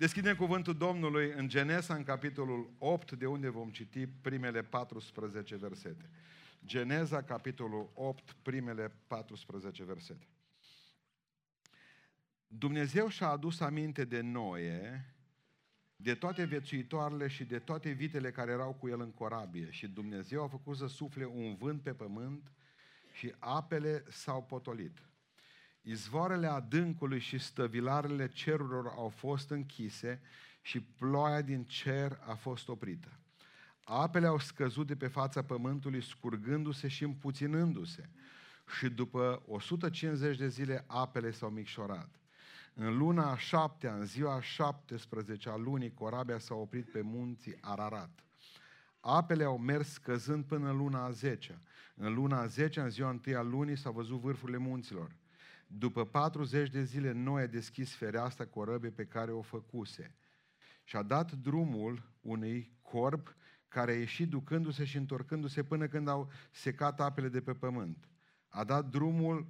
Deschidem cuvântul Domnului în Genesa, în capitolul 8, de unde vom citi primele 14 versete. Geneza, capitolul 8, primele 14 versete. Dumnezeu și-a adus aminte de Noe, de toate viețuitoarele și de toate vitele care erau cu el în corabie. Și Dumnezeu a făcut să sufle un vânt pe pământ și apele s-au potolit. Izvoarele adâncului și stăvilarele cerurilor au fost închise și ploaia din cer a fost oprită. Apele au scăzut de pe fața pământului, scurgându-se și împuținându-se. Și după 150 de zile, apele s-au micșorat. În luna a șaptea, în ziua a 17 a lunii, corabia s-a oprit pe munții Ararat. Apele au mers scăzând până în luna a 10 În luna a 10 în ziua întâi a lunii, s-au văzut vârfurile munților. După 40 de zile, Noe a deschis fereastra corăbie pe care o făcuse și a dat drumul unui corb care a ieșit ducându-se și întorcându-se până când au secat apele de pe pământ. A dat drumul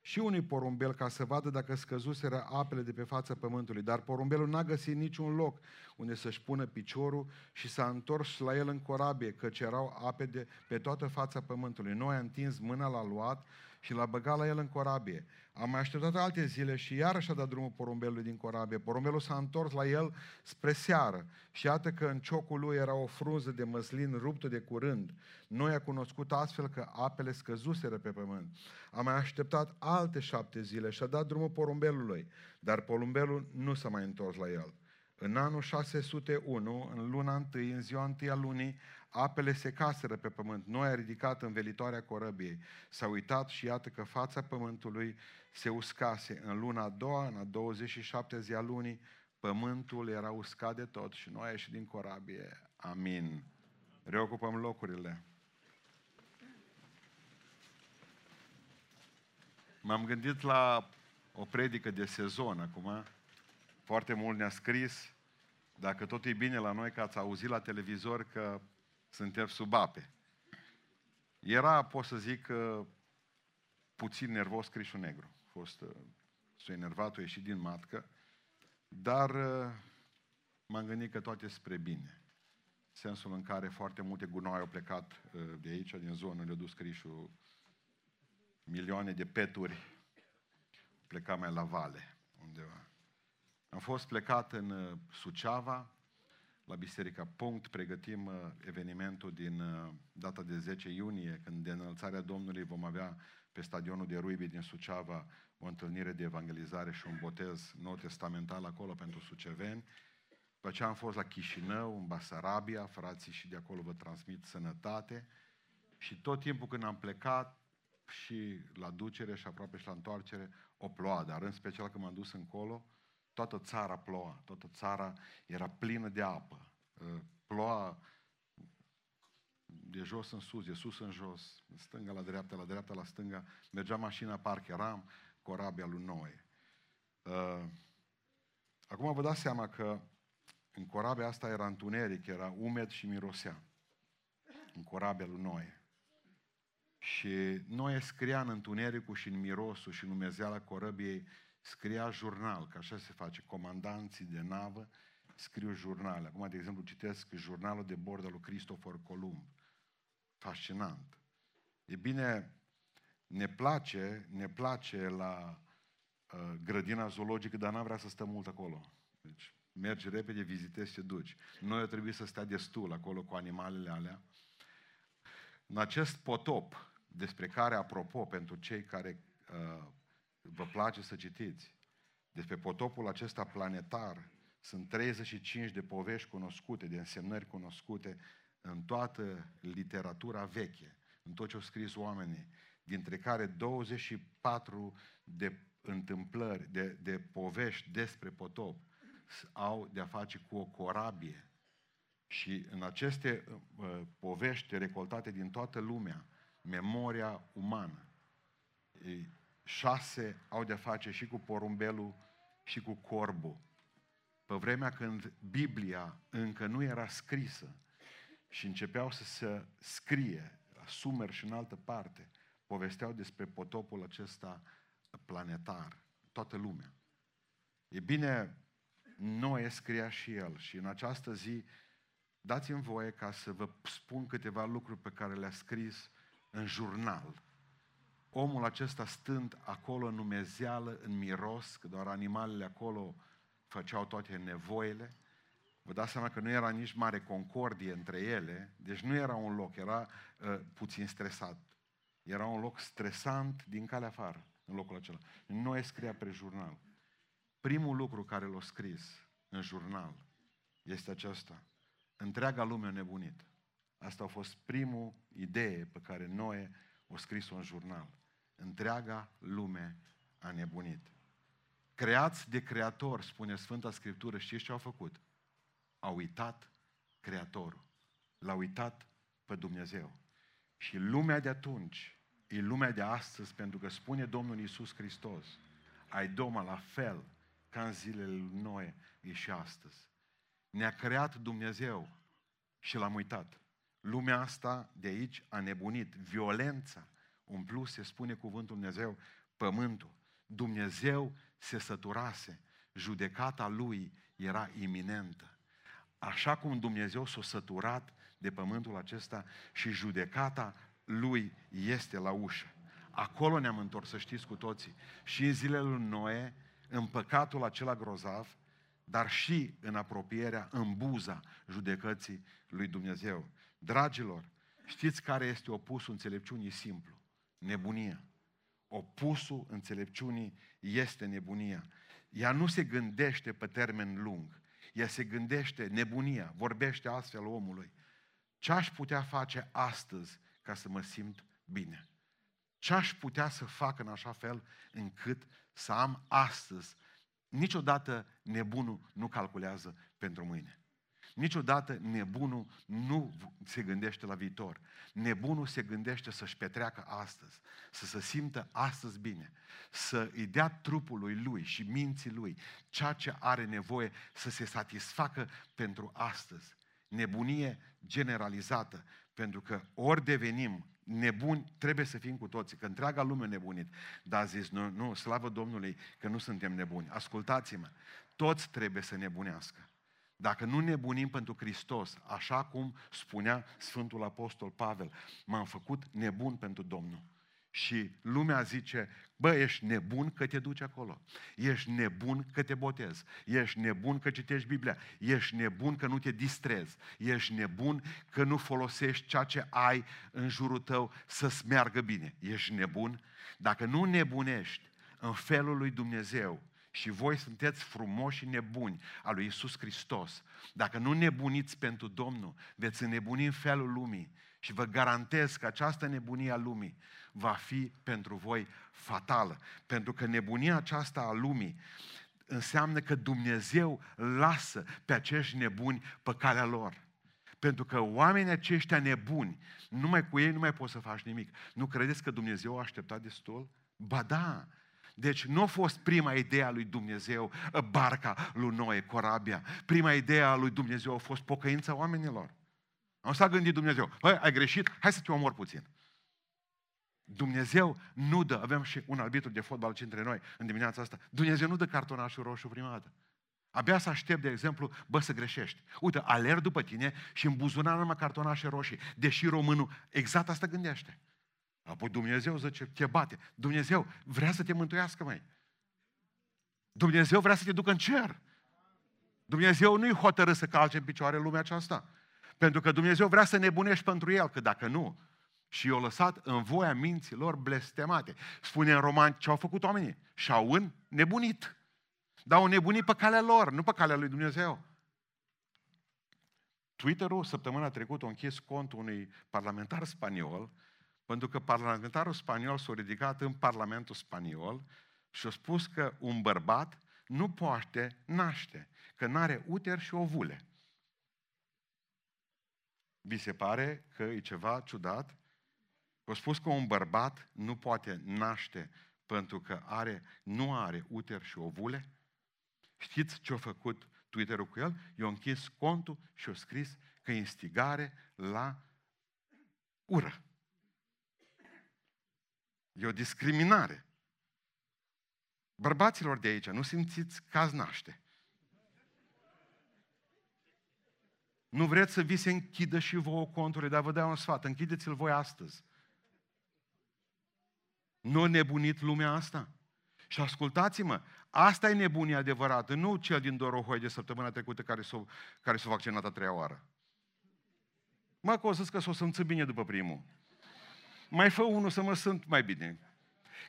și unui porumbel ca să vadă dacă scăzuseră apele de pe fața pământului. Dar porumbelul n-a găsit niciun loc unde să-și pună piciorul și s-a întors la el în corabie, căci erau ape de pe toată fața pământului. Noi a întins mâna, l-a luat și l-a băgat la el în corabie. Am mai așteptat alte zile și iarăși a dat drumul porumbelului din corabie. Porumbelul s-a întors la el spre seară și iată că în ciocul lui era o frunză de măslin ruptă de curând. Noi a cunoscut astfel că apele scăzuseră pe pământ. Am mai așteptat alte șapte zile și a dat drumul porumbelului, dar porumbelul nu s-a mai întors la el. În anul 601, în luna întâi, în ziua întâi a lunii, apele se caseră pe pământ. Noi a ridicat învelitoarea corăbiei. S-a uitat și iată că fața pământului se uscase. În luna a doua, în a 27 zi a lunii, pământul era uscat de tot și noi a ieșit din corabie. Amin. Reocupăm locurile. M-am gândit la o predică de sezon acum. Foarte mult ne-a scris, dacă tot e bine la noi, că ați auzit la televizor că suntem sub ape. Era, pot să zic, puțin nervos Crișul Negru. A fost, uh, s-a enervat, a ieșit din matcă, dar uh, m-am gândit că toate spre bine. Sensul în care foarte multe gunoi au plecat uh, de aici, din zonă, le-a dus Crișul milioane de peturi, pleca mai la vale, undeva. Am fost plecat în Suceava, la Biserica Punct, pregătim uh, evenimentul din uh, data de 10 iunie, când de înălțarea Domnului vom avea pe stadionul de Ruibi din Suceava o întâlnire de evangelizare și un botez nou testamental acolo pentru suceveni. După aceea am fost la Chișinău, în Basarabia, frații și de acolo vă transmit sănătate. Și tot timpul când am plecat, și la ducere și aproape și la întoarcere, o ploa, dar în special când m-am dus încolo, Toată țara ploua, toată țara era plină de apă. Ă, ploua de jos în sus, de sus în jos, în stânga la dreapta, la dreapta la stânga, mergea mașina, parcă eram corabia lui Noe. Ă, acum vă dați seama că în corabia asta era întuneric, era umed și mirosea. În corabia lui Noe. Și Noe scria în întunericul și în mirosul și în umezeala corăbiei scria jurnal, că așa se face, comandanții de navă scriu jurnale. Acum, de exemplu, citesc jurnalul de bord al lui Christopher Columb. Fascinant. E bine, ne place, ne place la uh, grădina zoologică, dar n-am vrea să stăm mult acolo. Deci, mergi repede, vizitezi și duci. Noi trebuie să stea destul acolo cu animalele alea. În acest potop, despre care, apropo, pentru cei care uh, vă place să citiți. Despre potopul acesta planetar sunt 35 de povești cunoscute, de însemnări cunoscute în toată literatura veche, în tot ce au scris oamenii, dintre care 24 de întâmplări, de, de povești despre potop au de-a face cu o corabie. Și în aceste uh, povești recoltate din toată lumea, memoria umană, șase au de-a face și cu porumbelul și cu corbul. Pe vremea când Biblia încă nu era scrisă și începeau să se scrie la Sumer și în altă parte, povesteau despre potopul acesta planetar, toată lumea. E bine, Noe scria și el. Și în această zi dați-mi voie ca să vă spun câteva lucruri pe care le-a scris în jurnal. Omul acesta stând acolo în numezeală, în miros, că doar animalele acolo făceau toate nevoile, Vă dați seama că nu era nici mare concordie între ele, deci nu era un loc, era uh, puțin stresat. Era un loc stresant din calea afară, în locul acela. Nu scria pe jurnal. Primul lucru care l-a scris în jurnal este acesta. Întreaga lume a nebunit. Asta a fost primul idee pe care Noe o scris-o în jurnal. Întreaga lume a nebunit. Creați de creator, spune Sfânta Scriptură, știți ce au făcut? a uitat Creatorul. L-a uitat pe Dumnezeu. Și lumea de atunci e lumea de astăzi, pentru că spune Domnul Iisus Hristos, ai doma la fel ca în zilele lui Noe, e și astăzi. Ne-a creat Dumnezeu și l-am uitat. Lumea asta de aici a nebunit. Violența, în plus se spune cuvântul Dumnezeu, pământul. Dumnezeu se săturase, judecata lui era iminentă așa cum Dumnezeu s-a săturat de pământul acesta și judecata lui este la ușă. Acolo ne-am întors, să știți cu toții. Și în zilele lui Noe, în păcatul acela grozav, dar și în apropierea, în buza judecății lui Dumnezeu. Dragilor, știți care este opusul înțelepciunii simplu? Nebunia. Opusul înțelepciunii este nebunia. Ea nu se gândește pe termen lung. Ea se gândește, nebunia, vorbește astfel omului. Ce aș putea face astăzi ca să mă simt bine? Ce aș putea să fac în așa fel încât să am astăzi? Niciodată nebunul nu calculează pentru mâine. Niciodată nebunul nu se gândește la viitor. Nebunul se gândește să-și petreacă astăzi, să se simtă astăzi bine, să îi dea trupului lui și minții lui ceea ce are nevoie să se satisfacă pentru astăzi. Nebunie generalizată, pentru că ori devenim nebuni, trebuie să fim cu toții, că întreaga lume nebunit. Dar a zis, nu, nu, slavă Domnului că nu suntem nebuni. Ascultați-mă, toți trebuie să nebunească. Dacă nu nebunim pentru Hristos, așa cum spunea Sfântul Apostol Pavel, m-am făcut nebun pentru Domnul. Și lumea zice, bă, ești nebun că te duci acolo. Ești nebun că te botezi. Ești nebun că citești Biblia. Ești nebun că nu te distrezi. Ești nebun că nu folosești ceea ce ai în jurul tău să-ți meargă bine. Ești nebun? Dacă nu nebunești în felul lui Dumnezeu, și voi sunteți frumoși și nebuni al lui Isus Hristos. Dacă nu nebuniți pentru Domnul, veți înnebuni în felul lumii. Și vă garantez că această nebunie a lumii va fi pentru voi fatală. Pentru că nebunia aceasta a lumii înseamnă că Dumnezeu lasă pe acești nebuni pe calea lor. Pentru că oamenii aceștia nebuni, numai cu ei nu mai poți să faci nimic. Nu credeți că Dumnezeu a așteptat destul? Ba da, deci nu a fost prima idee a lui Dumnezeu, ă, barca lui Noe, corabia. Prima idee a lui Dumnezeu a fost pocăința oamenilor. Nu s-a gândit Dumnezeu, băi, ai greșit, hai să te omor puțin. Dumnezeu nu dă, avem și un arbitru de fotbal între noi în dimineața asta, Dumnezeu nu dă cartonașul roșu prima dată. Abia să aștept, de exemplu, bă, să greșești. Uite, alerg după tine și în buzunar numai cartonașe roșii. Deși românul exact asta gândește. Apoi Dumnezeu zice, te bate. Dumnezeu vrea să te mântuiască, mai. Dumnezeu vrea să te ducă în cer. Dumnezeu nu-i hotărât să calce în picioare lumea aceasta. Pentru că Dumnezeu vrea să nebunești pentru El, că dacă nu, și i-au lăsat în voia minților blestemate. Spune în roman ce au făcut oamenii. Și-au nebunit. Dar au nebunit pe calea lor, nu pe calea lui Dumnezeu. Twitter-ul săptămâna trecută a închis contul unui parlamentar spaniol pentru că parlamentarul spaniol s-a ridicat în Parlamentul spaniol și a spus că un bărbat nu poate naște, că nu are uter și ovule. Vi se pare că e ceva ciudat? A spus că un bărbat nu poate naște pentru că are, nu are uter și ovule? Știți ce a făcut Twitter-ul cu el? I-a închis contul și a scris că instigare la ură. E o discriminare. Bărbaților de aici, nu simțiți că ați naște. Nu vreți să vi se închidă și vouă conturile, dar vă dau un sfat, închideți-l voi astăzi. Nu nebunit lumea asta? Și ascultați-mă, asta e nebunia adevărată, nu cel din Dorohoi de săptămâna trecută care s-a, care s-a vaccinat a treia oară. Mă, că o să că s-o simți bine după primul. Mai fă unul să mă simt mai bine.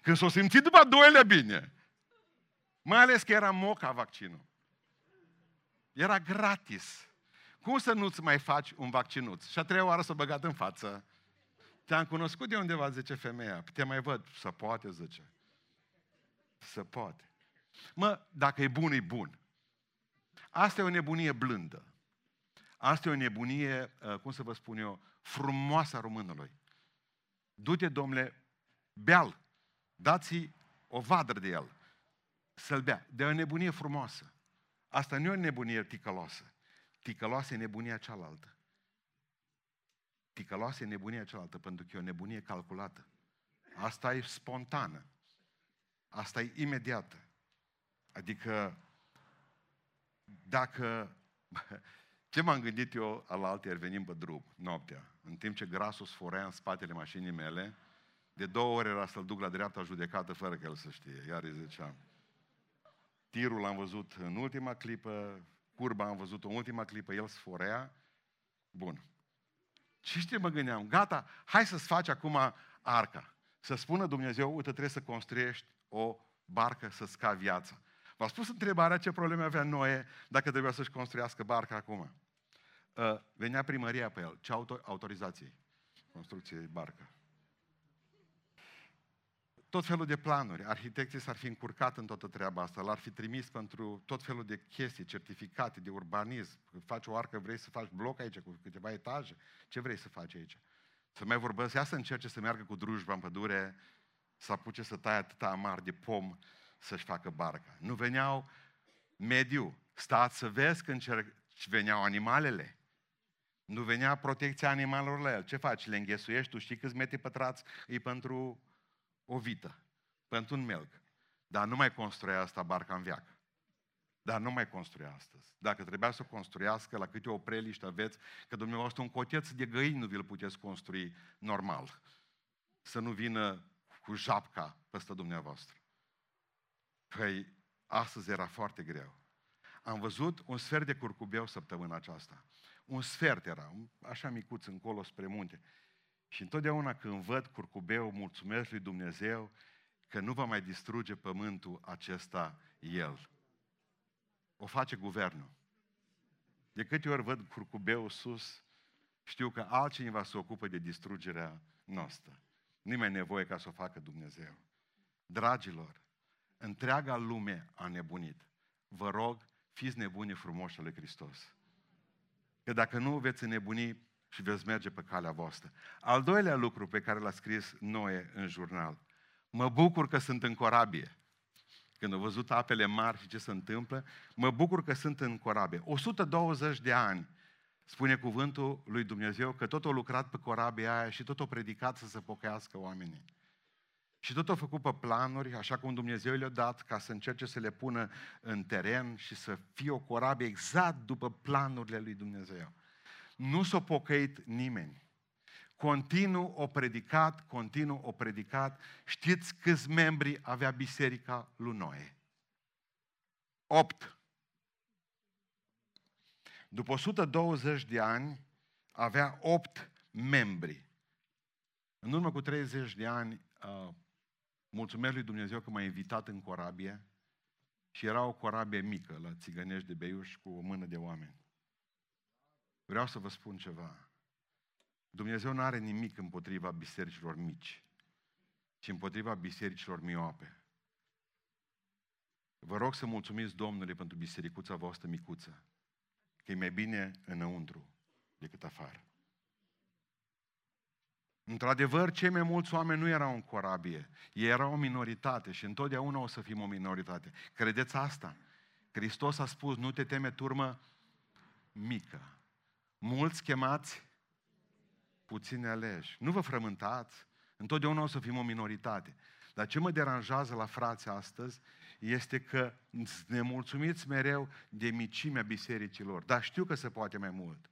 Când s-o simțit după a doilea bine. Mai ales că era moca vaccinul. Era gratis. Cum să nu-ți mai faci un vaccinuț? Și a treia oară s-a băgat în față. Te-am cunoscut de undeva, zice femeia. Te mai văd. Să poate, zice. Să poate. Mă, dacă e bun, e bun. Asta e o nebunie blândă. Asta e o nebunie, uh, cum să vă spun eu, frumoasă a românului. Du-te, domnule, beal. Dați-i o vadră de el. Să-l bea. De o nebunie frumoasă. Asta nu e o nebunie ticăloasă. Ticăloasă e nebunia cealaltă. Ticăloasă e nebunia cealaltă, pentru că e o nebunie calculată. Asta e spontană. Asta e imediată. Adică, dacă... Ce m-am gândit eu al altier venim pe drum, noaptea, în timp ce grasul sforea în spatele mașinii mele, de două ore era să-l duc la dreapta judecată fără că el să știe, iar îi ziceam. Tirul l-am văzut în ultima clipă, curba am văzut-o în ultima clipă, el sforea. Bun. Și știi, mă gândeam, gata, hai să-ți faci acum arca. Să spună Dumnezeu, uite, trebuie să construiești o barcă să sca viața. V-a spus întrebarea ce probleme avea Noe dacă trebuia să-și construiască barca acum. Uh, venea primăria pe el. Ce auto- autorizație? Construcție barcă. Tot felul de planuri. Arhitecții s-ar fi încurcat în toată treaba asta. L-ar fi trimis pentru tot felul de chestii, certificate de urbanism. Faci o arcă, vrei să faci bloc aici cu câteva etaje? Ce vrei să faci aici? Să mai vorbesc, ia să încerce să meargă cu drujba în pădure, să apuce să taie atâta amar de pom să-și facă barca. Nu veneau mediu. Stați să vezi când veneau animalele. Nu venea protecția animalelor la el. Ce faci? Le înghesuiești? Tu știi câți metri pătrați e pentru o vită, pentru un melc. Dar nu mai construia asta barca în viață. Dar nu mai construia astăzi. Dacă trebuia să o construiască, la câte o preliște aveți, că dumneavoastră un coteț de găini nu vi-l puteți construi normal. Să nu vină cu japca peste dumneavoastră. Păi, astăzi era foarte greu. Am văzut un sfert de curcubeu săptămâna aceasta. Un sfert era, așa micuț încolo spre munte. Și întotdeauna când văd curcubeu, mulțumesc lui Dumnezeu că nu va mai distruge pământul acesta El. O face guvernul. De câte ori văd curcubeu sus, știu că altcineva se ocupă de distrugerea noastră. Nu mai nevoie ca să o facă Dumnezeu. Dragilor, întreaga lume a nebunit. Vă rog, fiți nebuni frumoși ale Hristos. Că dacă nu veți nebuni și veți merge pe calea voastră. Al doilea lucru pe care l-a scris Noe în jurnal. Mă bucur că sunt în corabie. Când au văzut apele mari și ce se întâmplă, mă bucur că sunt în corabie. 120 de ani spune cuvântul lui Dumnezeu că tot au lucrat pe corabia aia și tot au predicat să se pocăiască oamenii. Și tot au făcut pe planuri, așa cum Dumnezeu le-a dat, ca să încerce să le pună în teren și să fie o corabie exact după planurile lui Dumnezeu. Nu s-a pocăit nimeni. Continuu o predicat, continuu o predicat. Știți câți membri avea biserica lui Noe? Opt. După 120 de ani, avea opt membri. În urmă cu 30 de ani, uh, mulțumesc lui Dumnezeu că m-a invitat în corabie și era o corabie mică la Țigănești de Beiuș cu o mână de oameni. Vreau să vă spun ceva. Dumnezeu nu are nimic împotriva bisericilor mici, ci împotriva bisericilor miope. Vă rog să mulțumiți Domnului pentru bisericuța voastră micuță, că e mai bine înăuntru decât afară. Într-adevăr, cei mai mulți oameni nu erau în corabie. Ei erau o minoritate și întotdeauna o să fim o minoritate. Credeți asta? Hristos a spus, nu te teme turmă mică. Mulți chemați, puțini aleși. Nu vă frământați, întotdeauna o să fim o minoritate. Dar ce mă deranjează la frații astăzi este că ne mulțumiți mereu de micimea bisericilor. Dar știu că se poate mai mult.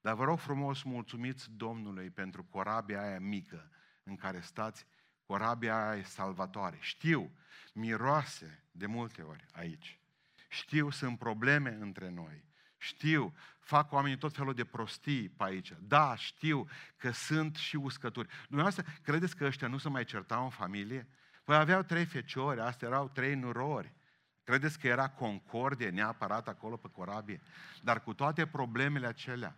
Dar vă rog frumos, mulțumiți Domnului pentru corabia aia mică în care stați, corabia aia e salvatoare. Știu, miroase de multe ori aici. Știu, sunt probleme între noi. Știu, fac oamenii tot felul de prostii pe aici. Da, știu că sunt și uscături. Dumneavoastră, credeți că ăștia nu se mai certau în familie? Păi aveau trei feciori, astea erau trei nurori. Credeți că era concordie neapărat acolo pe corabie? Dar cu toate problemele acelea,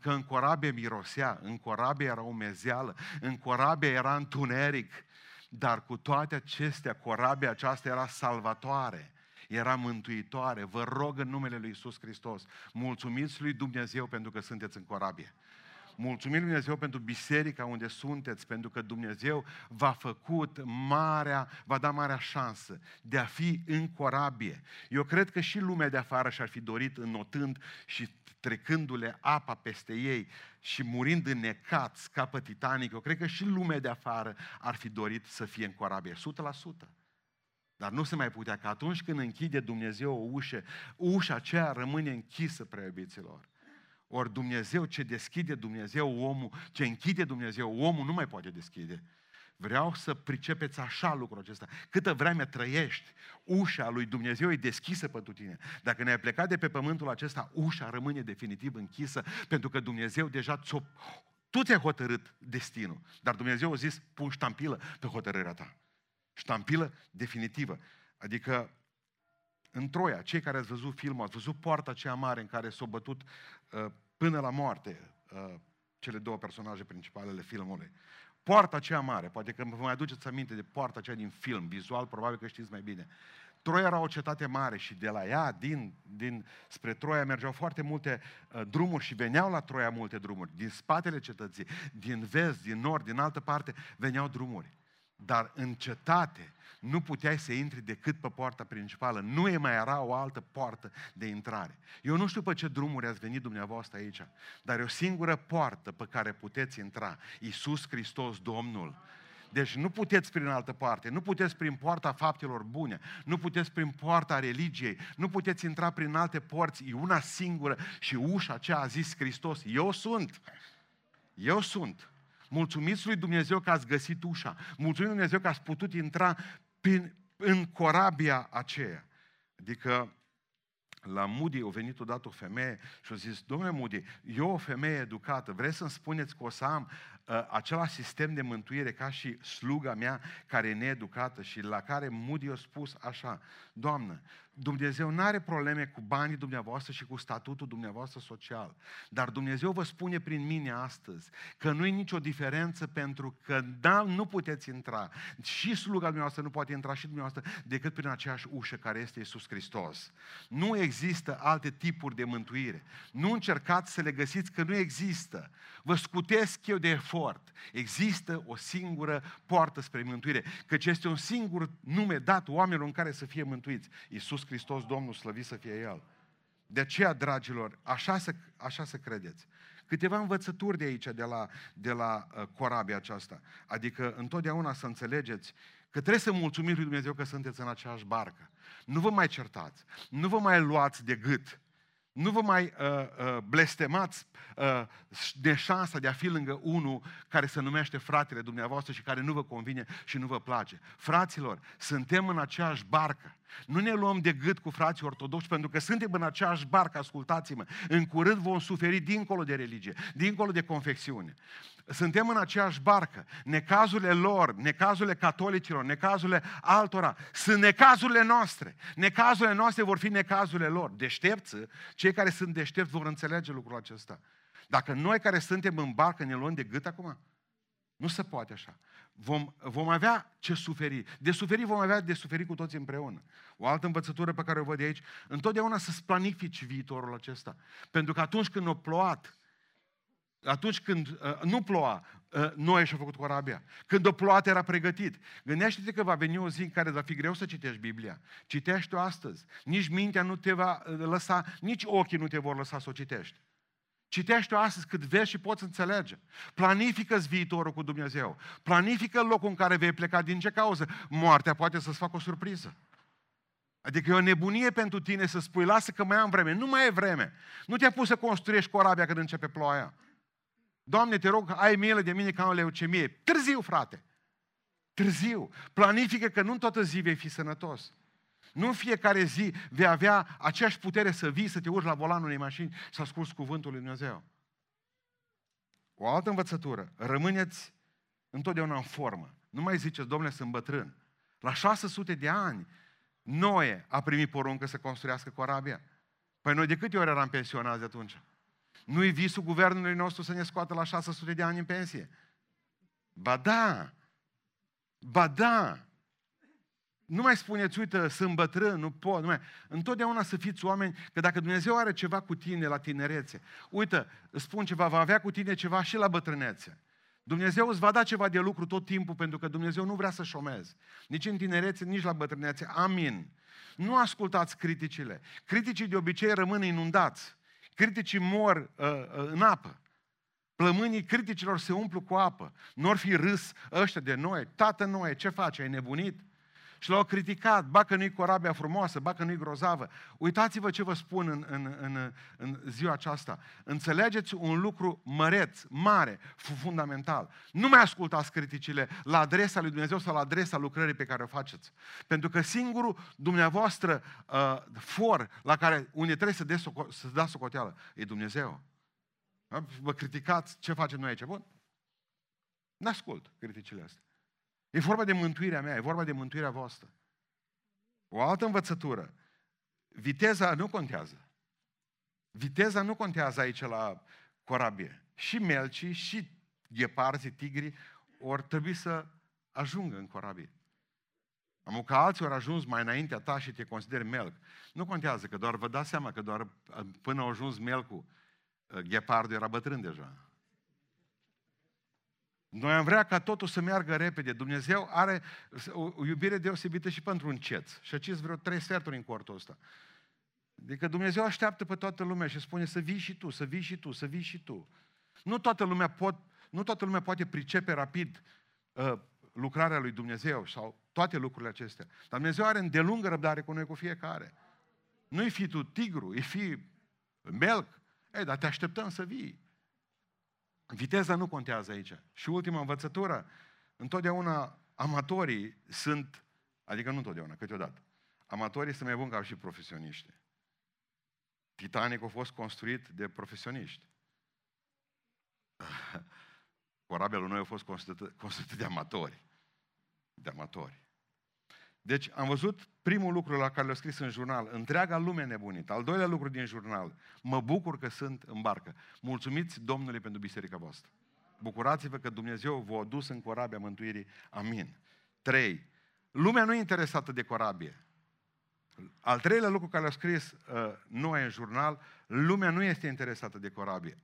că în corabie mirosea, în corabie era umezeală, în corabie era întuneric, dar cu toate acestea, corabia aceasta era salvatoare era mântuitoare. Vă rog în numele Lui Isus Hristos, mulțumiți Lui Dumnezeu pentru că sunteți în corabie. Mulțumim Lui Dumnezeu pentru biserica unde sunteți, pentru că Dumnezeu v-a făcut marea, v-a dat marea șansă de a fi în corabie. Eu cred că și lumea de afară și-ar fi dorit înnotând și trecându-le apa peste ei și murind înnecați ca pe Titanic, eu cred că și lumea de afară ar fi dorit să fie în corabie, 100%. Dar nu se mai putea, că atunci când închide Dumnezeu o ușă, ușa aceea rămâne închisă, preiubiților. Ori Dumnezeu, ce deschide Dumnezeu omul, ce închide Dumnezeu omul, nu mai poate deschide. Vreau să pricepeți așa lucrul acesta. Câtă vreme trăiești, ușa lui Dumnezeu e deschisă pentru tine. Dacă ne-ai plecat de pe pământul acesta, ușa rămâne definitiv închisă, pentru că Dumnezeu deja ți-o... Tu ți-ai hotărât destinul, dar Dumnezeu a zis, pun ștampilă pe hotărârea ta. Ștampilă definitivă. Adică în Troia, cei care ați văzut filmul, ați văzut poarta cea mare în care s-au bătut uh, până la moarte uh, cele două personaje principale ale filmului. Poarta cea mare, poate că vă mai aduceți aminte de poarta aceea din film, vizual, probabil că știți mai bine. Troia era o cetate mare și de la ea, din, din spre Troia, mergeau foarte multe uh, drumuri și veneau la Troia multe drumuri. Din spatele cetății, din vest, din nord, din altă parte, veneau drumuri. Dar în cetate nu puteai să intri decât pe poarta principală. Nu e mai era o altă poartă de intrare. Eu nu știu pe ce drumuri ați venit dumneavoastră aici, dar e o singură poartă pe care puteți intra. Iisus Hristos Domnul. Deci nu puteți prin altă parte, nu puteți prin poarta faptelor bune, nu puteți prin poarta religiei, nu puteți intra prin alte porți, e una singură și ușa aceea a zis Hristos, eu sunt, eu sunt. Mulțumiți lui Dumnezeu că ați găsit ușa. Mulțumim lui Dumnezeu că ați putut intra prin, în corabia aceea. Adică la Moody a venit odată o femeie și a zis, domnule Moody, eu o femeie educată, vreți să-mi spuneți că o să am uh, același sistem de mântuire ca și sluga mea care e needucată și la care Moody a spus așa, Doamnă, Dumnezeu nu are probleme cu banii dumneavoastră și cu statutul dumneavoastră social. Dar Dumnezeu vă spune prin mine astăzi că nu e nicio diferență pentru că da, nu puteți intra. Și sluga dumneavoastră nu poate intra și dumneavoastră decât prin aceeași ușă care este Isus Hristos. Nu există alte tipuri de mântuire. Nu încercați să le găsiți că nu există. Vă scutesc eu de efort. Există o singură poartă spre mântuire, căci este un singur nume dat oamenilor în care să fie mântuiți. Isus Hristos Domnul, slăvit să fie El. De aceea, dragilor, așa să, așa să credeți. Câteva învățături de aici, de la, de la uh, corabia aceasta. Adică, întotdeauna să înțelegeți că trebuie să mulțumiți lui Dumnezeu că sunteți în aceeași barcă. Nu vă mai certați, nu vă mai luați de gât, nu vă mai uh, uh, blestemați uh, de șansa de a fi lângă unul care se numește fratele dumneavoastră și care nu vă convine și nu vă place. Fraților, suntem în aceeași barcă. Nu ne luăm de gât cu frații ortodoxi pentru că suntem în aceeași barcă, ascultați-mă. În curând vom suferi dincolo de religie, dincolo de confecțiune. Suntem în aceeași barcă. Necazurile lor, necazurile catolicilor, necazurile altora, sunt necazurile noastre. Necazurile noastre vor fi necazurile lor. Deștepți, cei care sunt deștepți vor înțelege lucrul acesta. Dacă noi care suntem în barcă ne luăm de gât acum, nu se poate așa. Vom, vom avea ce suferi. De suferi vom avea de suferi cu toți împreună. O altă învățătură pe care o văd de aici, întotdeauna să-ți planifici viitorul acesta. Pentru că atunci când o plouat, atunci când uh, nu ploua, uh, Noe și-a făcut corabia. Când o ploat era pregătit. Gândește-te că va veni o zi în care va fi greu să citești Biblia. Citește-o astăzi. Nici mintea nu te va uh, lăsa, nici ochii nu te vor lăsa să o citești. Citește-o astăzi cât vezi și poți înțelege. Planifică-ți viitorul cu Dumnezeu. Planifică locul în care vei pleca. Din ce cauză? Moartea poate să-ți facă o surpriză. Adică e o nebunie pentru tine să spui, lasă că mai am vreme. Nu mai e vreme. Nu te-ai pus să construiești corabia când începe ploaia. Doamne, te rog, ai milă de mine ca o leucemie. Târziu, frate. Târziu. Planifică că nu în toată zi vei fi sănătos. Nu în fiecare zi vei avea aceeași putere să vii, să te urci la volanul unei mașini, să asculți cuvântul lui Dumnezeu. O altă învățătură. Rămâneți întotdeauna în formă. Nu mai ziceți, domnule, sunt bătrân. La 600 de ani, Noe a primit poruncă să construiască corabia. Păi noi de câte ori eram pensionați de atunci? Nu-i visul guvernului nostru să ne scoată la 600 de ani în pensie? Ba da! Ba da! Nu mai spuneți, uite, sunt bătrân, nu pot. Nu mai... Întotdeauna să fiți oameni, că dacă Dumnezeu are ceva cu tine la tinerețe, uite, îți spun ceva, va avea cu tine ceva și la bătrânețe. Dumnezeu îți va da ceva de lucru tot timpul, pentru că Dumnezeu nu vrea să șomezi. Nici în tinerețe, nici la bătrânețe. Amin. Nu ascultați criticile. Criticii de obicei rămân inundați. Criticii mor uh, uh, în apă. Plămânii criticilor se umplu cu apă. Nu ar fi râs ăștia de noi. Tată noi, ce faci? Ai nebunit? Și l-au criticat, ba că nu-i corabia frumoasă, ba că nu-i grozavă. Uitați-vă ce vă spun în, în, în, în ziua aceasta. Înțelegeți un lucru măreț, mare, fundamental. Nu mai ascultați criticile la adresa lui Dumnezeu sau la adresa lucrării pe care o faceți. Pentru că singurul dumneavoastră uh, for la care unde trebuie să, des, să dați socoteală e Dumnezeu. Vă criticați ce facem noi aici. Bun. N-ascult criticile astea. E vorba de mântuirea mea, e vorba de mântuirea voastră. O altă învățătură. Viteza nu contează. Viteza nu contează aici la corabie. Și melcii, și gheparzii, tigrii, ori trebui să ajungă în corabie. Am că alții ori ajuns mai înaintea ta și te consideri melc. Nu contează, că doar vă dați seama că doar până au ajuns melcul, ghepardul era bătrân deja. Noi am vrea ca totul să meargă repede. Dumnezeu are o iubire deosebită și pentru un ceț. Și acest vreo trei sferturi în cortul ăsta. Adică Dumnezeu așteaptă pe toată lumea și spune să vii și tu, să vii și tu, să vii și tu. Nu toată lumea, pot, nu toată lumea poate pricepe rapid uh, lucrarea lui Dumnezeu sau toate lucrurile acestea. Dar Dumnezeu are îndelungă răbdare cu noi, cu fiecare. Nu-i fi tu tigru, e fi melc. Ei, dar te așteptăm să vii. Viteza nu contează aici. Și ultima învățătură, întotdeauna amatorii sunt, adică nu întotdeauna, câteodată, amatorii sunt mai buni ca și profesioniști. Titanic a fost construit de profesioniști. Corabia lui noi a fost construită, construită de amatori. De amatori. Deci am văzut primul lucru la care l-a scris în jurnal, întreaga lume nebunită. Al doilea lucru din jurnal, mă bucur că sunt în barcă. Mulțumiți Domnului pentru biserica voastră. Bucurați-vă că Dumnezeu v-a dus în corabia mântuirii. Amin. Trei. Lumea nu e interesată de corabie. Al treilea lucru care l-a scris uh, noi în jurnal, lumea nu este interesată de corabie.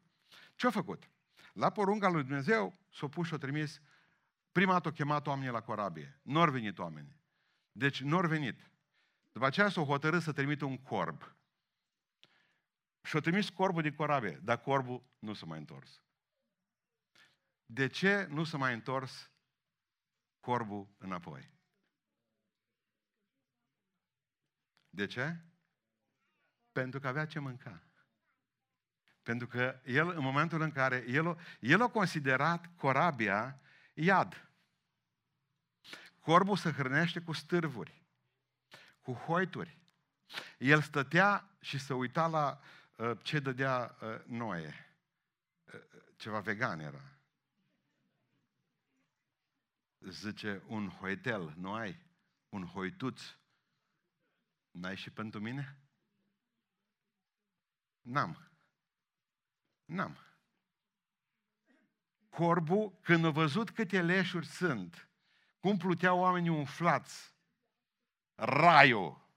Ce a făcut? La porunca lui Dumnezeu s-a pus și a trimis, prima dată a chemat oamenii la corabie. Nu au venit oamenii. Deci nu au venit. După aceea s-au hotărât să trimită un corb. Și-au trimis corbul din corabie, dar corbul nu s-a mai întors. De ce nu s-a mai întors corbul înapoi? De ce? Pentru că avea ce mânca. Pentru că el, în momentul în care el, el a considerat corabia iad. Corbul se hrănește cu stârvuri, cu hoituri. El stătea și se uita la uh, ce dădea uh, Noe. Uh, ceva vegan era. Zice, un hoitel, nu ai? Un hoituț. N-ai și pentru mine? N-am. N-am. Corbul, când a văzut câte leșuri sunt, cum pluteau oamenii umflați. Raiul.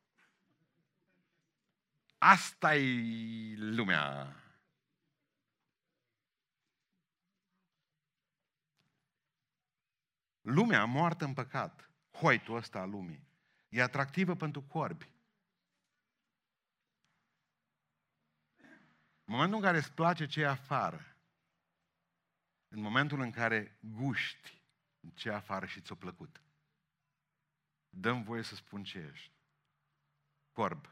asta e lumea. Lumea moartă în păcat, hoitul ăsta al lumii, e atractivă pentru corbi. În momentul în care îți place ce e afară, în momentul în care guști ce afară și ți-a plăcut. Dăm voie să spun ce ești. Corb.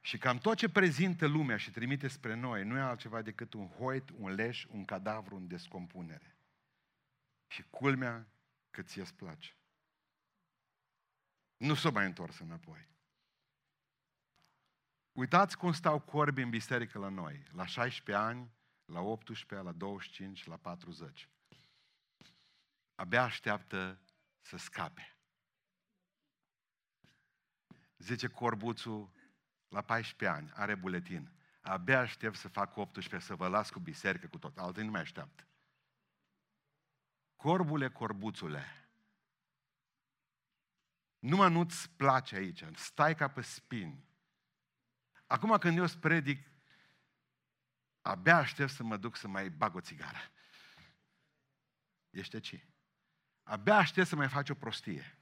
Și cam tot ce prezintă lumea și trimite spre noi nu e altceva decât un hoit, un leș, un cadavru în descompunere. Și culmea că ție îți place. Nu s-o mai întors înapoi. Uitați cum stau corbi în biserică la noi, la 16 ani, la 18, la 25, la 40. Abia așteaptă să scape. Zice corbuțul, la 14 ani, are buletin. Abia aștept să fac 18, să vă las cu biserică, cu tot. Alții nu mai așteaptă. Corbule, corbuțule, numai nu-ți place aici, stai ca pe spini. Acum când eu îți predic, abia aștept să mă duc să mai bag o țigară. Ești ce? Abia aștept să mai faci o prostie.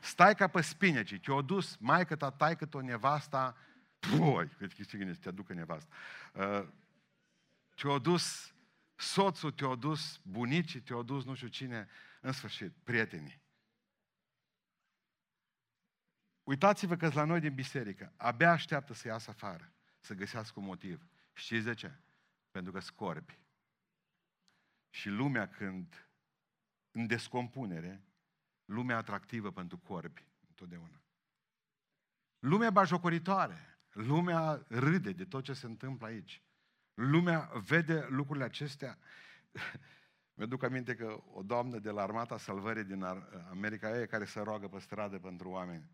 Stai ca pe spineci. Te-o dus maică ta, taică o nevasta, pui, că știi te aducă nevasta. Uh, te-o dus soțul, te-o dus bunicii, te-o dus nu știu cine, în sfârșit, prietenii. Uitați-vă că la noi din biserică, abia așteaptă să iasă afară, să găsească un motiv. Știți de ce? Pentru că scorbi. Și lumea când, în descompunere, lumea atractivă pentru corbi, întotdeauna. Lumea bajocoritoare, lumea râde de tot ce se întâmplă aici. Lumea vede lucrurile acestea. Mi-aduc aminte că o doamnă de la Armata Salvării din America e care se roagă pe stradă pentru oameni.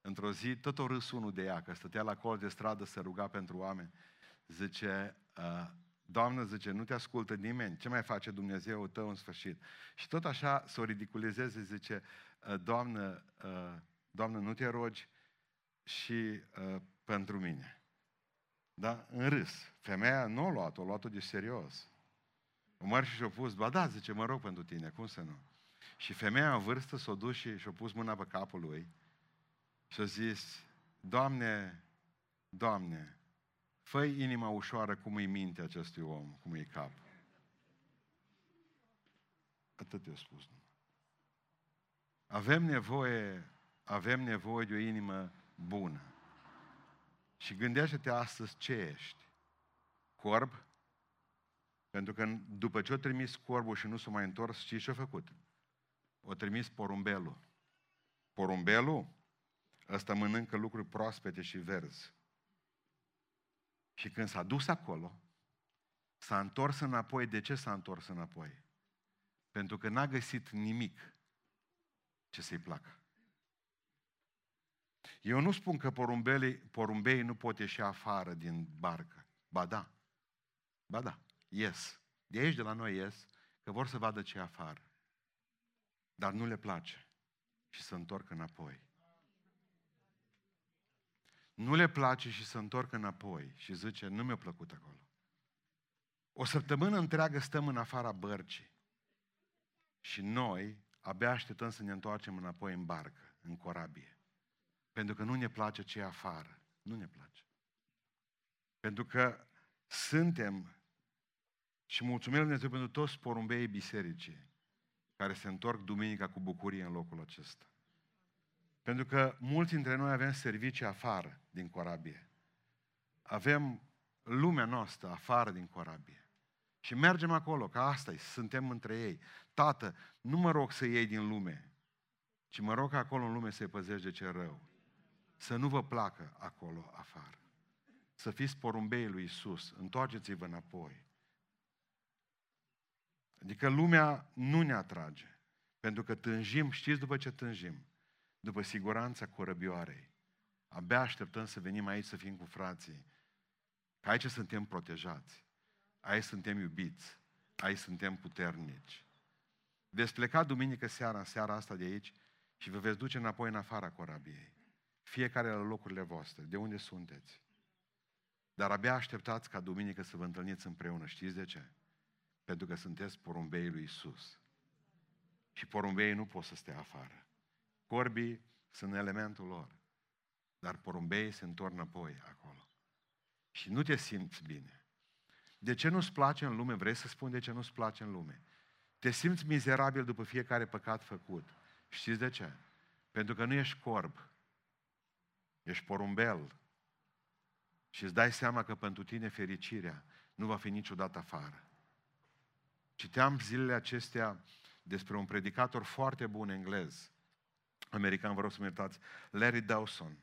Într-o zi, tot o râs unul de ea, că stătea la colț de stradă să ruga pentru oameni. Zice, Doamnă, zice, nu te ascultă nimeni, ce mai face Dumnezeu tău în sfârșit? Și tot așa să o ridiculizeze, zice, Doamnă, Doamnă, nu te rogi și pentru mine. Da? În râs. Femeia nu a luat-o, a luat-o de serios. O măr și și-a pus, ba da, zice, mă rog pentru tine, cum să nu? Și femeia în vârstă s-a dus și și-a pus mâna pe capul lui și a zis, Doamne, Doamne, fă inima ușoară cum îi minte acestui om, cum îi cap. Atât i-a spus. Avem nevoie, avem nevoie de o inimă bună. Și gândește-te astăzi ce ești. Corb? Pentru că după ce o trimis corbul și nu s-a mai întors, știți ce a făcut? O trimis porumbelul. Porumbelul ăsta mănâncă lucruri proaspete și verzi. Și când s-a dus acolo, s-a întors înapoi. De ce s-a întors înapoi? Pentru că n-a găsit nimic ce să-i placă. Eu nu spun că porumbelii, porumbeii nu pot ieși afară din barcă. Ba da. Ba da. Ies. De aici, de la noi ies, că vor să vadă ce afară. Dar nu le place. Și să întorc înapoi. Nu le place și să întorc înapoi. Și zice, nu mi-a plăcut acolo. O săptămână întreagă stăm în afara bărcii. Și noi abia așteptăm să ne întoarcem înapoi în barcă, în corabie. Pentru că nu ne place ce e afară. Nu ne place. Pentru că suntem și mulțumim Lui Dumnezeu pentru toți porumbeii bisericii care se întorc duminica cu bucurie în locul acesta. Pentru că mulți dintre noi avem servicii afară din corabie. Avem lumea noastră afară din corabie. Și mergem acolo, că asta suntem între ei. Tată, nu mă rog să iei din lume, ci mă rog acolo în lume să-i păzești de ce rău să nu vă placă acolo afară. Să fiți porumbei lui Isus. Întoarceți-vă înapoi. Adică lumea nu ne atrage. Pentru că tânjim, știți după ce tânjim? După siguranța corăbioarei. Abia așteptăm să venim aici să fim cu frații. Că aici suntem protejați. Aici suntem iubiți. Aici suntem puternici. Veți pleca duminică seara, în seara asta de aici și vă veți duce înapoi în afara corabiei. Fiecare la locurile voastre, de unde sunteți. Dar abia așteptați ca duminică să vă întâlniți împreună. Știți de ce? Pentru că sunteți porumbeii lui Isus. Și porumbeii nu pot să stea afară. Corbii sunt elementul lor. Dar porumbeii se întorc înapoi acolo. Și nu te simți bine. De ce nu-ți place în lume? Vrei să spun de ce nu-ți place în lume? Te simți mizerabil după fiecare păcat făcut. Știți de ce? Pentru că nu ești corb, ești porumbel. Și îți dai seama că pentru tine fericirea nu va fi niciodată afară. Citeam zilele acestea despre un predicator foarte bun englez, american, vă rog să mă iertați, Larry Dawson.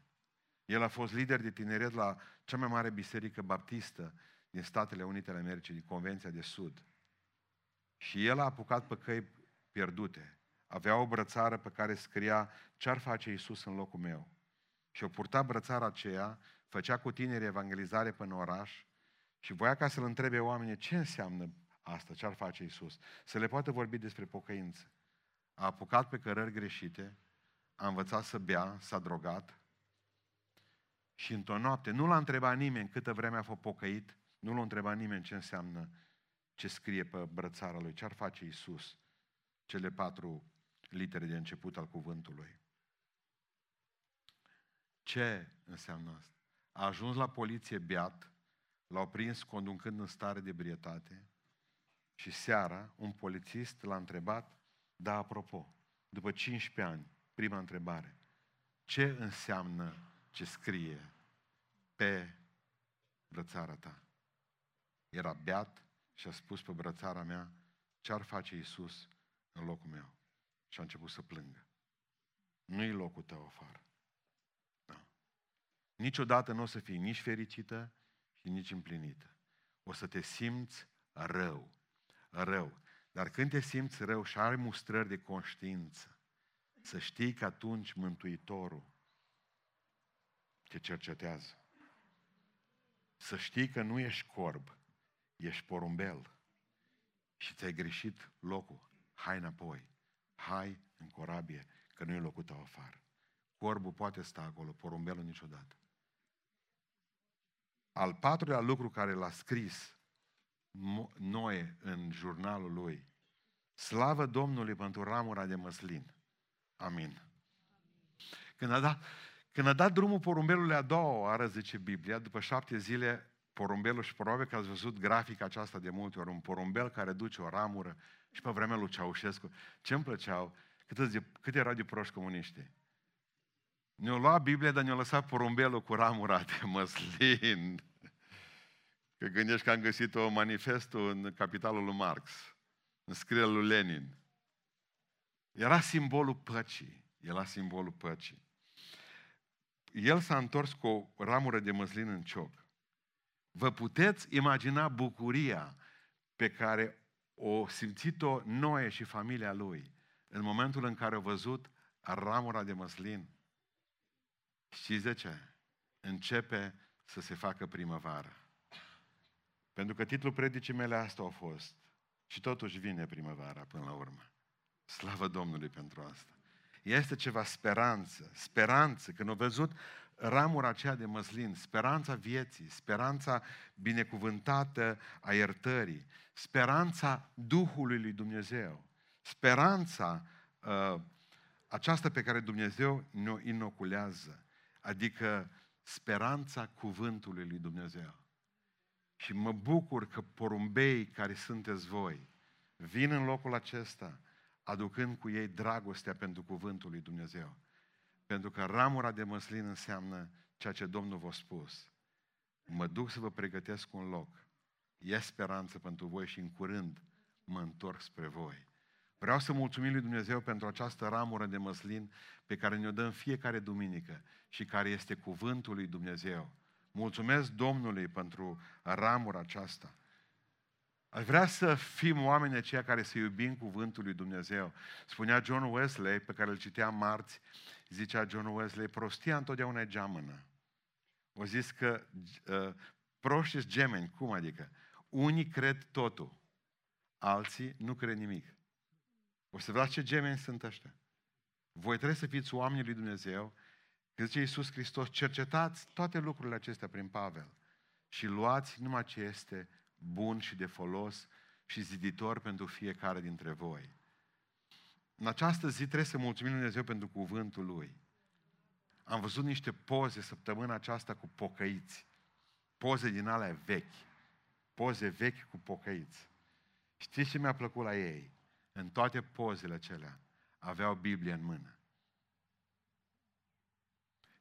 El a fost lider de tineret la cea mai mare biserică baptistă din Statele Unite ale Americii, din Convenția de Sud. Și el a apucat pe căi pierdute. Avea o brățară pe care scria ce-ar face Iisus în locul meu. Și o purta brățara aceea, făcea cu tineri evangelizare până în oraș și voia ca să-l întrebe oamenii ce înseamnă asta, ce ar face Iisus. Să le poată vorbi despre pocăință. A apucat pe cărări greșite, a învățat să bea, s-a drogat și într-o noapte nu l-a întrebat nimeni câtă vreme a fost pocăit, nu l-a întrebat nimeni ce înseamnă ce scrie pe brățara lui, ce ar face Iisus, cele patru litere de început al cuvântului. Ce înseamnă asta? A ajuns la poliție beat, l-au prins conducând în stare de brietate și seara un polițist l-a întrebat, da, apropo, după 15 ani, prima întrebare, ce înseamnă ce scrie pe brățara ta? Era beat și a spus pe brățara mea ce ar face Iisus în locul meu. Și a început să plângă. Nu-i locul tău afară. Da. Niciodată nu o să fii nici fericită și nici împlinită. O să te simți rău. Rău. Dar când te simți rău și ai mustrări de conștiință, să știi că atunci Mântuitorul te cercetează. Să știi că nu ești corb, ești porumbel și ți-ai greșit locul. Hai înapoi. Hai în corabie, că nu e locul tău afară. Corbul poate sta acolo, porumbelul niciodată. Al patrulea lucru care l-a scris Noe în jurnalul lui, slavă Domnului pentru ramura de măslin. Amin. Când a dat, când a dat drumul porumbelului a doua oară, zice Biblia, după șapte zile, porumbelul și probabil că ați văzut grafica aceasta de multe ori, un porumbel care duce o ramură și pe vremea lui Ceaușescu. Ce îmi plăceau? Cât, de, cât erau de proști comuniști? Ne-au luat Biblia, dar ne-au lăsat porumbelul cu ramura de măslin. Că gândești că am găsit o manifestul în capitalul lui Marx, în scrierea lui Lenin. Era simbolul păcii. Era simbolul păcii. El s-a întors cu o ramură de măslin în cioc. Vă puteți imagina bucuria pe care o simțit-o Noe și familia lui în momentul în care au văzut ramura de măslin. Știți de ce? Începe să se facă primăvară. Pentru că titlul predicii mele asta a fost și totuși vine primăvara până la urmă. Slavă Domnului pentru asta. Este ceva speranță, speranță. Când au văzut ramura aceea de măslin, speranța vieții, speranța binecuvântată a iertării, speranța Duhului lui Dumnezeu, speranța uh, aceasta pe care Dumnezeu ne-o inoculează, adică speranța cuvântului lui Dumnezeu. Și mă bucur că porumbei care sunteți voi vin în locul acesta aducând cu ei dragostea pentru cuvântul lui Dumnezeu. Pentru că ramura de măslin înseamnă ceea ce Domnul v-a spus. Mă duc să vă pregătesc un loc. E speranță pentru voi și în curând mă întorc spre voi. Vreau să mulțumim lui Dumnezeu pentru această ramură de măslin pe care ne-o dăm fiecare duminică și care este cuvântul lui Dumnezeu. Mulțumesc Domnului pentru ramura aceasta. Aș vrea să fim oameni aceia care să iubim cuvântul lui Dumnezeu. Spunea John Wesley, pe care îl citeam marți, zicea John Wesley, prostia întotdeauna e geamănă. O zis că uh, proști gemeni, cum adică? Unii cred totul, alții nu cred nimic. O să vedeți ce gemeni sunt ăștia. Voi trebuie să fiți oamenii lui Dumnezeu, că zice Iisus Hristos, cercetați toate lucrurile acestea prin Pavel și luați numai ce este bun și de folos și ziditor pentru fiecare dintre voi. În această zi trebuie să mulțumim Lui Dumnezeu pentru cuvântul Lui. Am văzut niște poze săptămâna aceasta cu pocăiți. Poze din alea vechi. Poze vechi cu pocăiți. Știți ce mi-a plăcut la ei? În toate pozele acelea aveau Biblia în mână.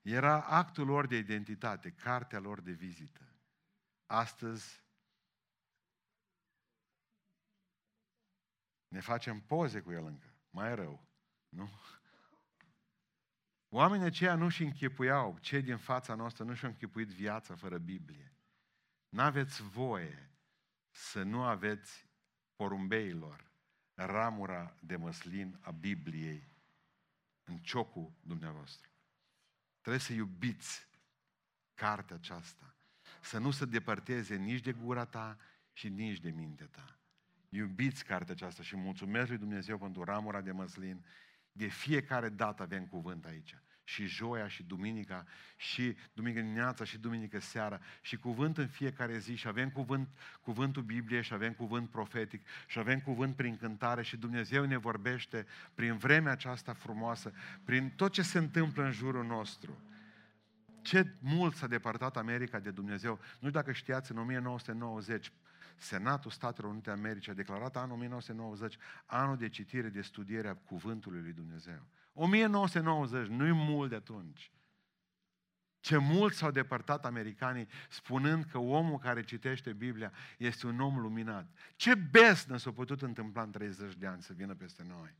Era actul lor de identitate, cartea lor de vizită. Astăzi ne facem poze cu el încă. Mai rău. Nu? Oamenii aceia nu și închipuiau, cei din fața noastră nu și-au închipuit viața fără Biblie. N-aveți voie să nu aveți porumbeilor ramura de măslin a Bibliei în ciocul dumneavoastră. Trebuie să iubiți cartea aceasta. Să nu se depărteze nici de gura ta și nici de mintea ta. Iubiți cartea aceasta și mulțumesc lui Dumnezeu pentru ramura de măslin. De fiecare dată avem cuvânt aici și joia și duminica și duminică dimineața și duminică seara și cuvânt în fiecare zi și avem cuvânt, cuvântul Biblie și avem cuvânt profetic și avem cuvânt prin cântare și Dumnezeu ne vorbește prin vremea aceasta frumoasă, prin tot ce se întâmplă în jurul nostru. Ce mult s-a depărtat America de Dumnezeu. Nu știu dacă știați, în 1990, Senatul Statelor Unite Americii a declarat anul 1990 anul de citire, de studiere a Cuvântului lui Dumnezeu. 1990, nu-i mult de atunci. Ce mult s-au depărtat americanii spunând că omul care citește Biblia este un om luminat. Ce besnă s-a putut întâmpla în 30 de ani să vină peste noi.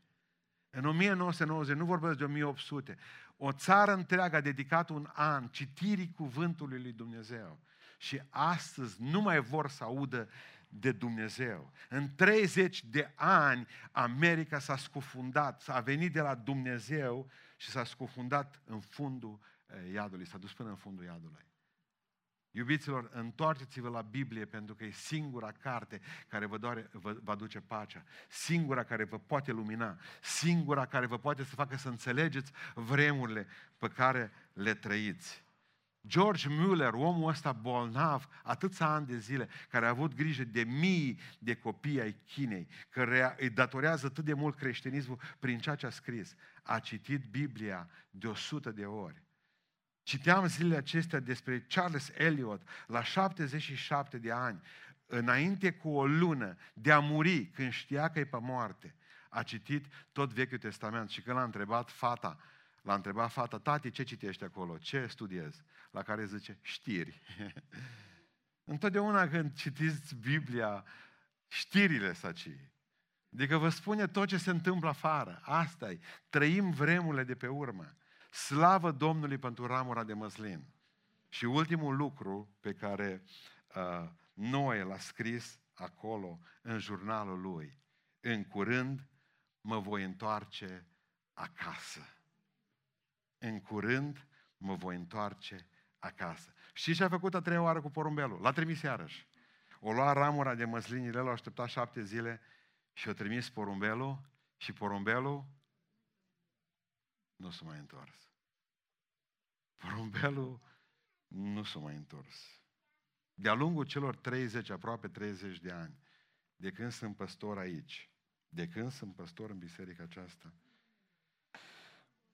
În 1990, nu vorbesc de 1800, o țară întreagă a dedicat un an citirii cuvântului lui Dumnezeu. Și astăzi nu mai vor să audă de Dumnezeu. În 30 de ani America s-a scufundat, s-a venit de la Dumnezeu și s-a scufundat în fundul eh, iadului, s-a dus până în fundul iadului. Iubiților, întoarceți-vă la Biblie pentru că e singura carte care vă, doare, vă, vă aduce pacea, singura care vă poate lumina, singura care vă poate să facă să înțelegeți vremurile pe care le trăiți. George Muller, omul ăsta bolnav, atâția ani de zile, care a avut grijă de mii de copii ai Chinei, care îi datorează atât de mult creștinismul prin ceea ce a scris, a citit Biblia de o sută de ori. Citeam zilele acestea despre Charles Eliot, la 77 de ani, înainte cu o lună de a muri, când știa că e pe moarte, a citit tot Vechiul Testament și când l-a întrebat fata, L-a întrebat fata, tati, ce citești acolo? Ce studiezi? La care zice, știri. Întotdeauna când citiți Biblia, știrile saci. Adică vă spune tot ce se întâmplă afară. asta e. Trăim vremurile de pe urmă. Slavă Domnului pentru ramura de măslin. Și ultimul lucru pe care uh, Noe l-a scris acolo, în jurnalul lui. În curând mă voi întoarce acasă în curând mă voi întoarce acasă. Și ce a făcut a treia oară cu porumbelul? L-a trimis iarăși. O lua ramura de măslinile, l-a așteptat șapte zile și a trimis porumbelul și porumbelul nu s-a mai întors. Porumbelul nu s-a mai întors. De-a lungul celor 30, aproape 30 de ani, de când sunt păstor aici, de când sunt păstor în biserica aceasta,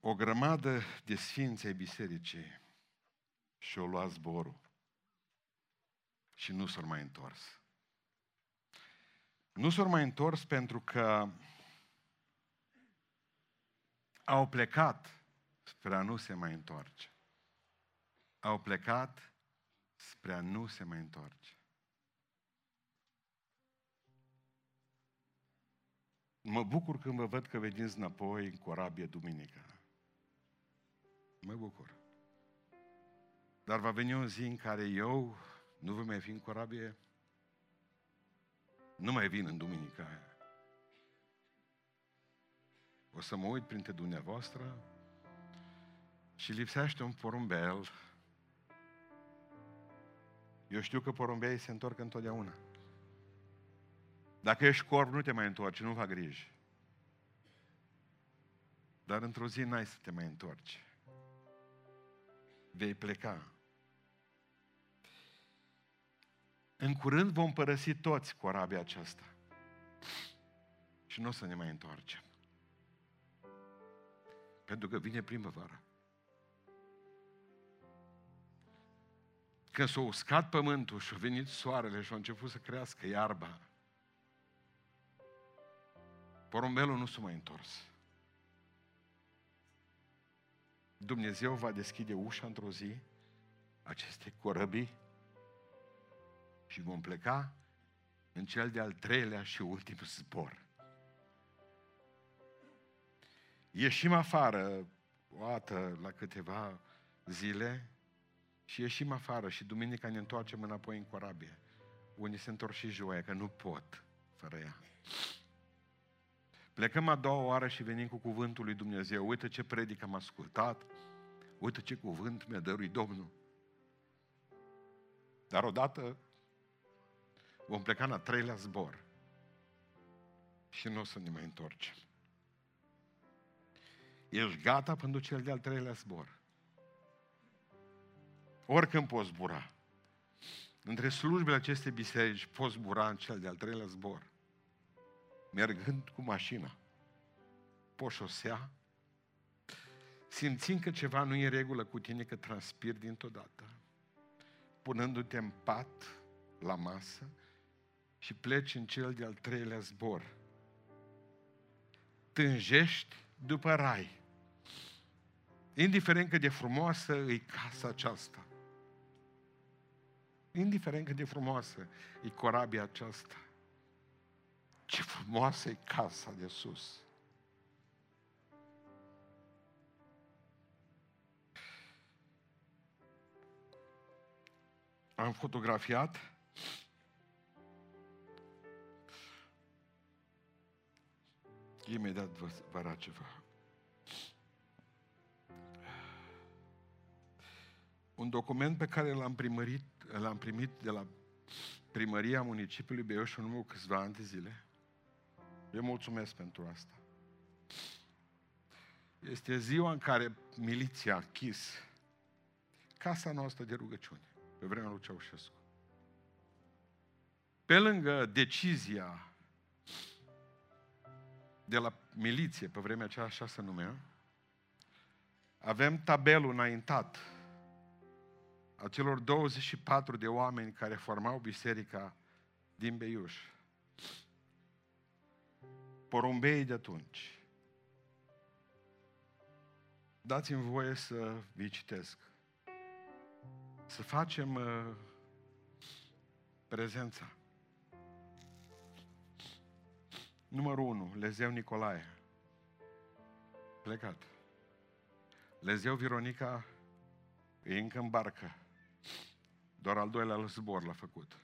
o grămadă de sfinți ai bisericii și o luat zborul și nu s-au mai întors. Nu s-au mai întors pentru că au plecat spre a nu se mai întoarce. Au plecat spre a nu se mai întoarce. Mă bucur când vă văd că veniți înapoi în corabie duminică. Mă bucur. Dar va veni o zi în care eu nu voi mai fi în corabie, nu mai vin în duminica aia. O să mă uit printre dumneavoastră și lipsește un porumbel. Eu știu că porumbei se întorc întotdeauna. Dacă ești corp, nu te mai întorci, nu fac griji. Dar într-o zi n-ai să te mai întorci vei pleca. În curând vom părăsi toți corabia aceasta. Și nu o să ne mai întoarcem. Pentru că vine primăvara. Când s-a uscat pământul și a venit soarele și a început să crească iarba, porumbelul nu s-a mai întors. Dumnezeu va deschide ușa într-o zi aceste corăbii și vom pleca în cel de-al treilea și ultim zbor. Ieșim afară o dată la câteva zile și ieșim afară și duminica ne întoarcem înapoi în corabie. Unii se întorc și joia, că nu pot fără ea. Plecăm a doua oară și venim cu cuvântul lui Dumnezeu. Uite ce predic am ascultat, uite ce cuvânt mi-a dăruit Domnul. Dar odată vom pleca în a treilea zbor și nu o să ne mai întorcem. Ești gata pentru cel de-al treilea zbor. Oricând poți zbura. Între slujbele acestei biserici poți zbura în cel de-al treilea zbor. Mergând cu mașina. Pe șosea. Simțind că ceva nu e în regulă cu tine, că transpiri dintr-o dată. Punându-te în pat, la masă, și pleci în cel de-al treilea zbor. Tânjești după rai. Indiferent cât de frumoasă e casa aceasta. Indiferent cât de frumoasă e corabia aceasta. Ce frumoasă e casa de sus. Am fotografiat Imediat vă, vă arăt ceva. Un document pe care l-am, primărit, l-am primit de la primăria municipiului Beiuș în urmă câțiva ani de zile. Eu mulțumesc pentru asta. Este ziua în care miliția a închis casa noastră de rugăciune, pe vremea lui Ceaușescu. Pe lângă decizia de la miliție, pe vremea aceea așa se numea, avem tabelul înaintat a celor 24 de oameni care formau biserica din Beiuș. Porumbei de atunci. Dați-mi voie să vi citesc. Să facem uh, prezența. Numărul 1, Lezeu Nicolae. Plecat. Lezeu Vironica e încă în barcă. Doar al doilea zbor l-a făcut.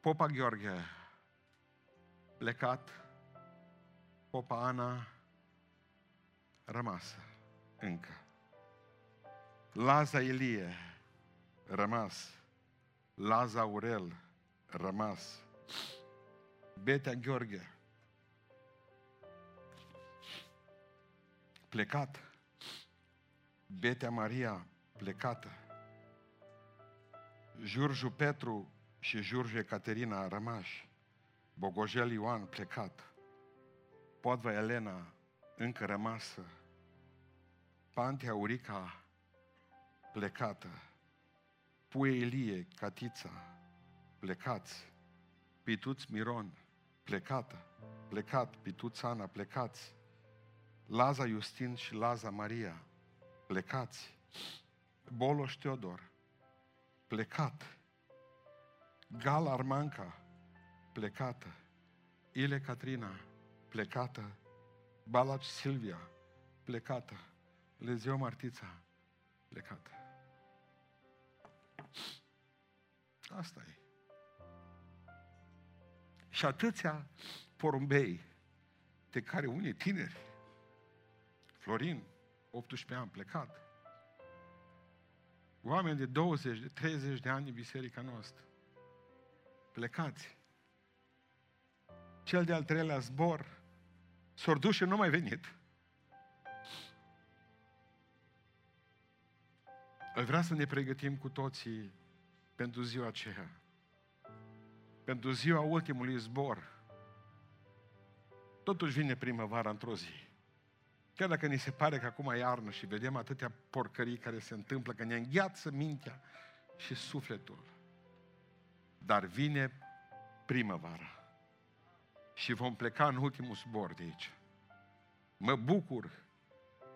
Popa Gheorghe, plecat. Popa Ana, rămasă încă. Laza Ilie, rămas. Laza Aurel, rămas. Betea Gheorghe. Plecat. Betea Maria plecată. Jurju Petru și Jurju Ecaterina rămași. Bogojel Ioan plecat. Podva Elena încă rămasă. Pantea Urica plecată. Puie Ilie, Catița, plecați. Pituț Miron, plecată, plecat, Pituțana, plecați. Laza Justin și Laza Maria, plecați. Boloș Teodor, plecat. Gal Armanca, plecată. Ile Catrina, plecată. Balaci Silvia, plecată. Lezeu Martița, plecată. Asta e. Și atâția porumbei, de care unii tineri, Florin, 18 ani, plecat, oameni de 20, de 30 de ani în biserica noastră, plecați. Cel de-al treilea zbor, s-or dus și nu mai venit. Îl vrea să ne pregătim cu toții pentru ziua aceea pentru ziua ultimului zbor, totuși vine primăvara într-o zi. Chiar dacă ni se pare că acum e iarnă și vedem atâtea porcării care se întâmplă, că ne îngheață mintea și sufletul. Dar vine primăvara și vom pleca în ultimul zbor de aici. Mă bucur că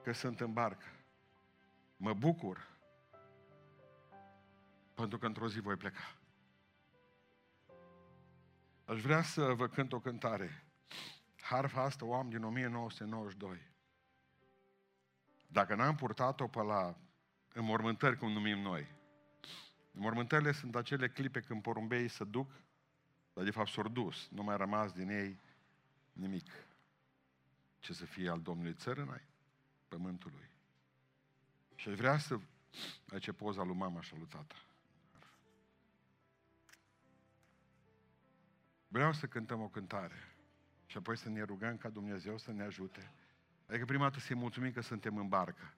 că sunt în barcă. Mă bucur pentru că într-o zi voi pleca. Aș vrea să vă cânt o cântare. Harfa asta o am din 1992. Dacă n-am purtat-o pe la înmormântări, cum numim noi, înmormântările sunt acele clipe când porumbeii se duc, dar de fapt s-au dus, nu mai rămas din ei nimic. Ce să fie al Domnului țărânai, pământului. Și aș vrea să... Aici e poza lui mama și lui tata. Vreau să cântăm o cântare și apoi să ne rugăm ca Dumnezeu să ne ajute. Adică prima dată să-i mulțumim că suntem în barcă.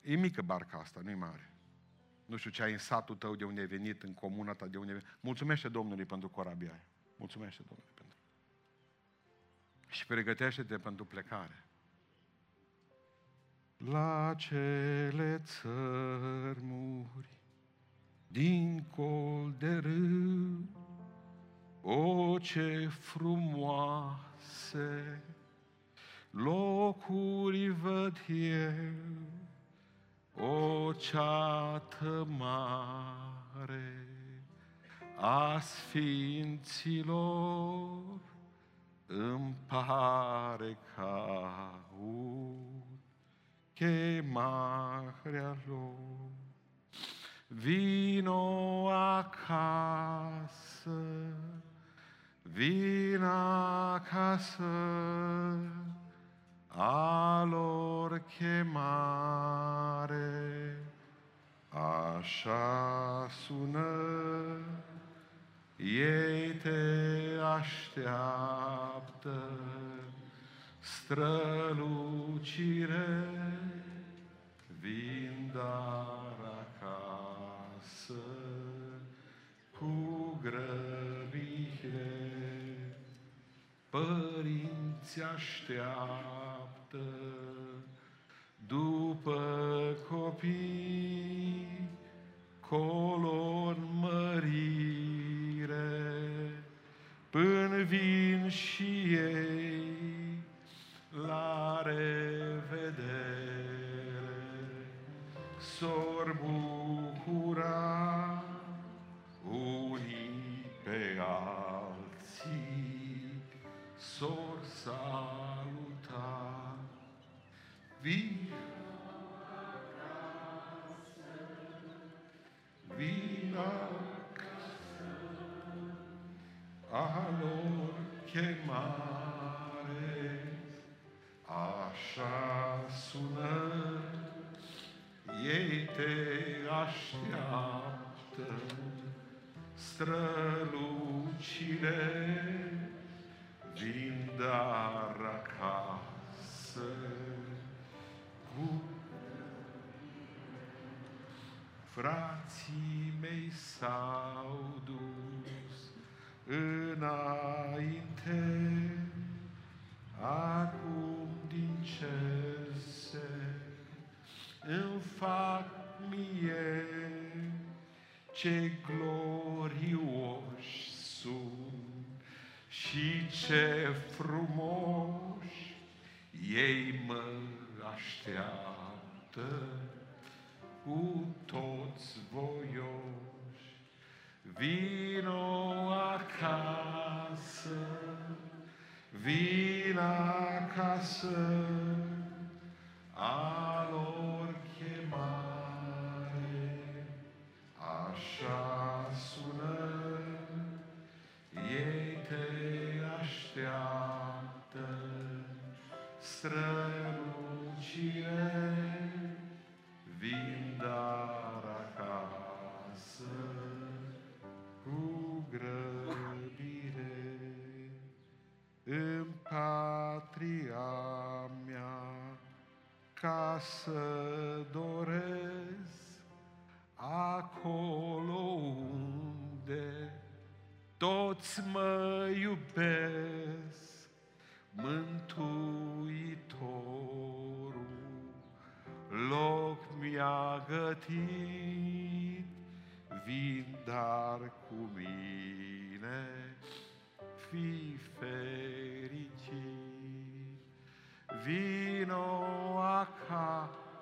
E mică barca asta, nu-i mare. Nu știu ce ai în satul tău de unde ai venit, în comuna ta de unde ai venit. Mulțumește Domnului pentru corabia aia. Mulțumește Domnului pentru. Și pregătește-te pentru plecare. La cele țărmuri, dincol de râu, o, ce frumoase locuri văd eu, o ceată mare a sfinților, îmi pare ca chemarea lor. Vino acasă, Vin acasă, alor chemare, așa sună, ei te așteaptă, strălucire, vin dar acasă, cu grăbire. Părinți așteaptă după copii color mărire, până vin și ei la revedere. S-or așa sună, ei te așteaptă, strălucire, vin dar acasă, cu frații mei s-au dus înainte, acum din cer se îmi fac mie ce glorioși sunt și ce frumoși ei mă așteaptă cu toți voioși. Vino acasă, vin acasă, alor chemare, așa sună, ei te așteaptă, strălucire, ca să doresc acolo unde toți mă iubesc, Mântuitorul loc mi-a gătit, vin dar cu mine, fi fericit. Vino ca...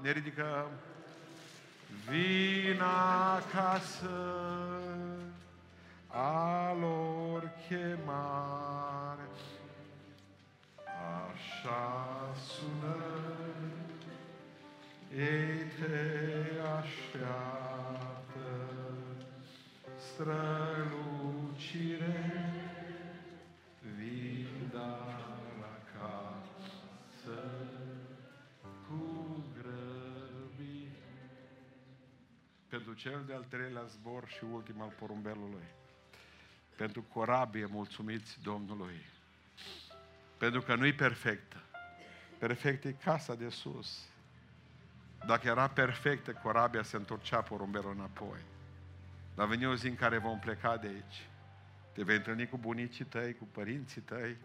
Ne ridicăm. Vin acasă a lor chemare. Așa sună, ei te așteaptă, strălucire, Pentru cel de-al treilea zbor și ultim al porumbelului. Pentru corabie mulțumiți Domnului. Pentru că nu-i perfectă. Perfect e casa de sus. Dacă era perfectă, corabia se întorcea porumbelul înapoi. Dar veni o zi în care vom pleca de aici. Te vei întâlni cu bunicii tăi, cu părinții tăi,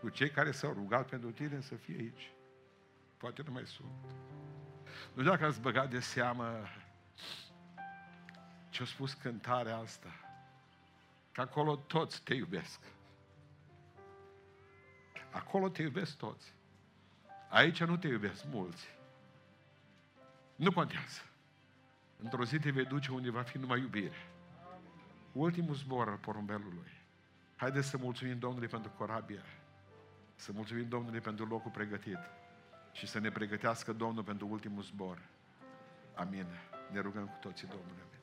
cu cei care s-au rugat pentru tine să fie aici. Poate nu mai sunt. Nu știu dacă ați băgat de seamă ce-a spus cântarea asta. Că acolo toți te iubesc. Acolo te iubesc toți. Aici nu te iubesc mulți. Nu contează. Într-o zi te vei duce unde va fi numai iubire. Ultimul zbor al porumbelului. Haideți să mulțumim Domnului pentru corabia. Să mulțumim Domnului pentru locul pregătit. Și să ne pregătească Domnul pentru ultimul zbor. Amin. Ne rugăm cu toții Domnului. Amin.